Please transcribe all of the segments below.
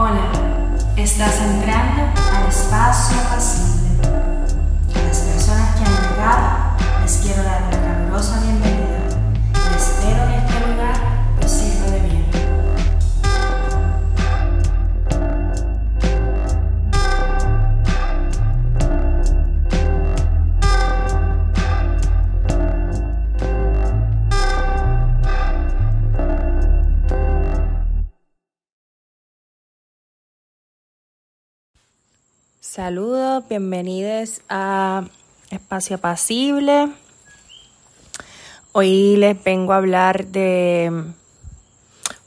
Hola, estás entrando al espacio pasible. A las personas que han llegado les quiero dar Saludos, bienvenidos a Espacio Apacible. Hoy les vengo a hablar de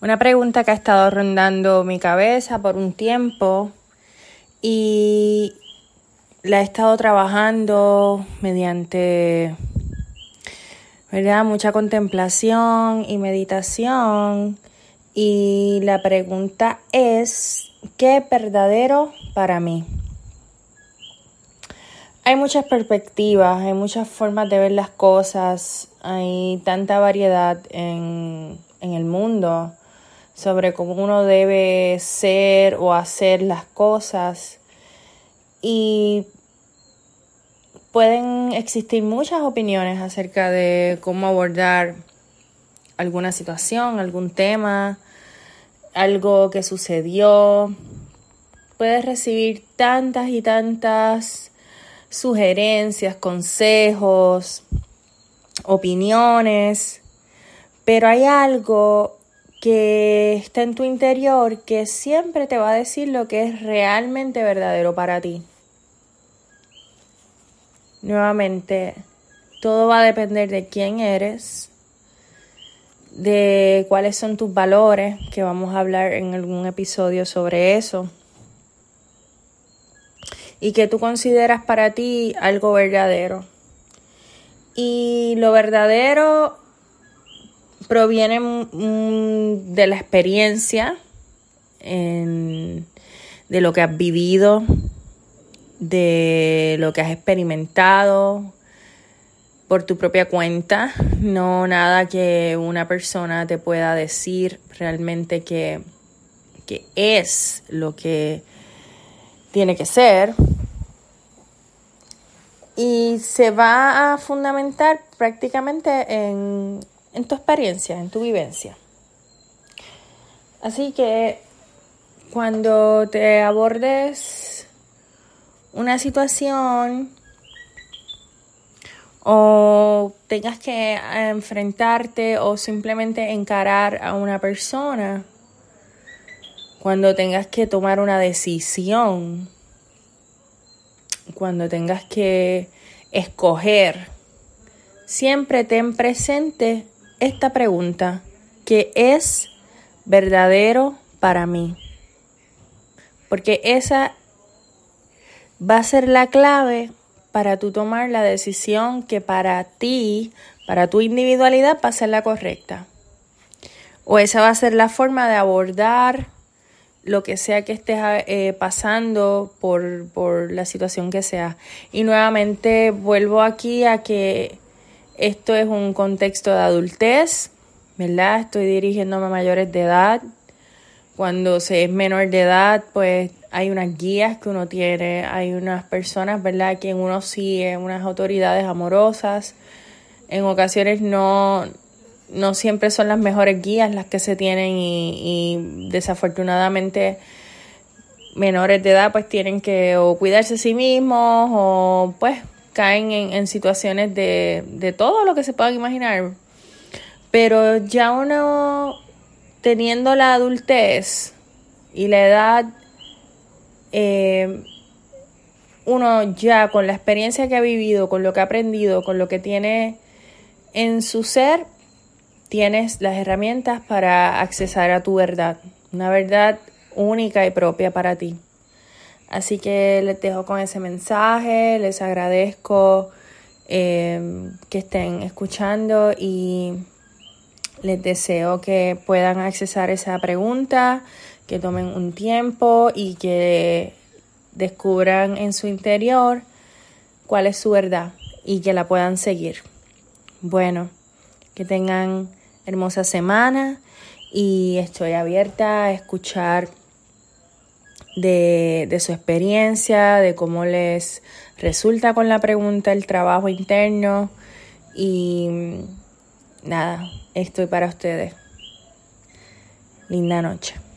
una pregunta que ha estado rondando mi cabeza por un tiempo y la he estado trabajando mediante mucha contemplación y meditación y la pregunta es ¿qué es verdadero para mí? Hay muchas perspectivas, hay muchas formas de ver las cosas, hay tanta variedad en, en, el mundo sobre cómo uno debe ser o hacer las cosas y pueden existir muchas opiniones acerca de cómo abordar alguna situación, algún tema, algo que sucedió. Puedes recibir tantas y tantas sugerencias, consejos, opiniones, pero hay algo que está en tu interior que siempre te va a decir lo que es realmente verdadero para ti. Nuevamente, todo va a depender de quién eres, de cuáles son tus valores, que vamos a hablar en algún episodio sobre eso y que tú consideras para ti algo verdadero. Y lo verdadero proviene mm, de la experiencia, de lo que has vivido, de lo que has experimentado por tu propia cuenta, no nada que una persona te pueda decir realmente que, que es lo que tiene que ser. Y se va a fundamentar prácticamente en, en tu experiencia, en tu vivencia. Así que cuando te abordes una situación o tengas que enfrentarte o simplemente encarar a una persona, cuando tengas que tomar una decisión, cuando tengas que escoger, siempre ten presente esta pregunta, ¿qué es verdadero para mí? Porque esa va a ser la clave para tú tomar la decisión que para ti, para tu individualidad, va a ser la correcta. O esa va a ser la forma de abordar lo que sea que estés eh, pasando por, por la situación que sea. Y nuevamente vuelvo aquí a que esto es un contexto de adultez, ¿verdad? Estoy dirigiéndome a mayores de edad. Cuando se es menor de edad, pues hay unas guías que uno tiene, hay unas personas, ¿verdad?, que uno sigue, unas autoridades amorosas. En ocasiones no, no siempre son las mejores guías las que se tienen y, desafortunadamente menores de edad pues tienen que o cuidarse a sí mismos o pues caen en, situaciones de, de, todo lo que se puedan imaginar. Pero ya uno teniendo la adultez y la edad, eh, uno ya con la experiencia que ha vivido, con lo que ha aprendido, con lo que tiene en su ser, tienes las herramientas para accesar a tu verdad, una verdad única y propia para ti. Así que les dejo con ese mensaje, les agradezco em, que estén escuchando y les deseo que puedan accesar esa pregunta, que tomen un tiempo y que descubran en su interior cuál es su verdad y que la puedan seguir. Bueno, que tengan hermosa semana y estoy abierta a escuchar de, de su experiencia, de cómo les resulta con la pregunta el trabajo interno y nada, estoy para ustedes. Linda noche.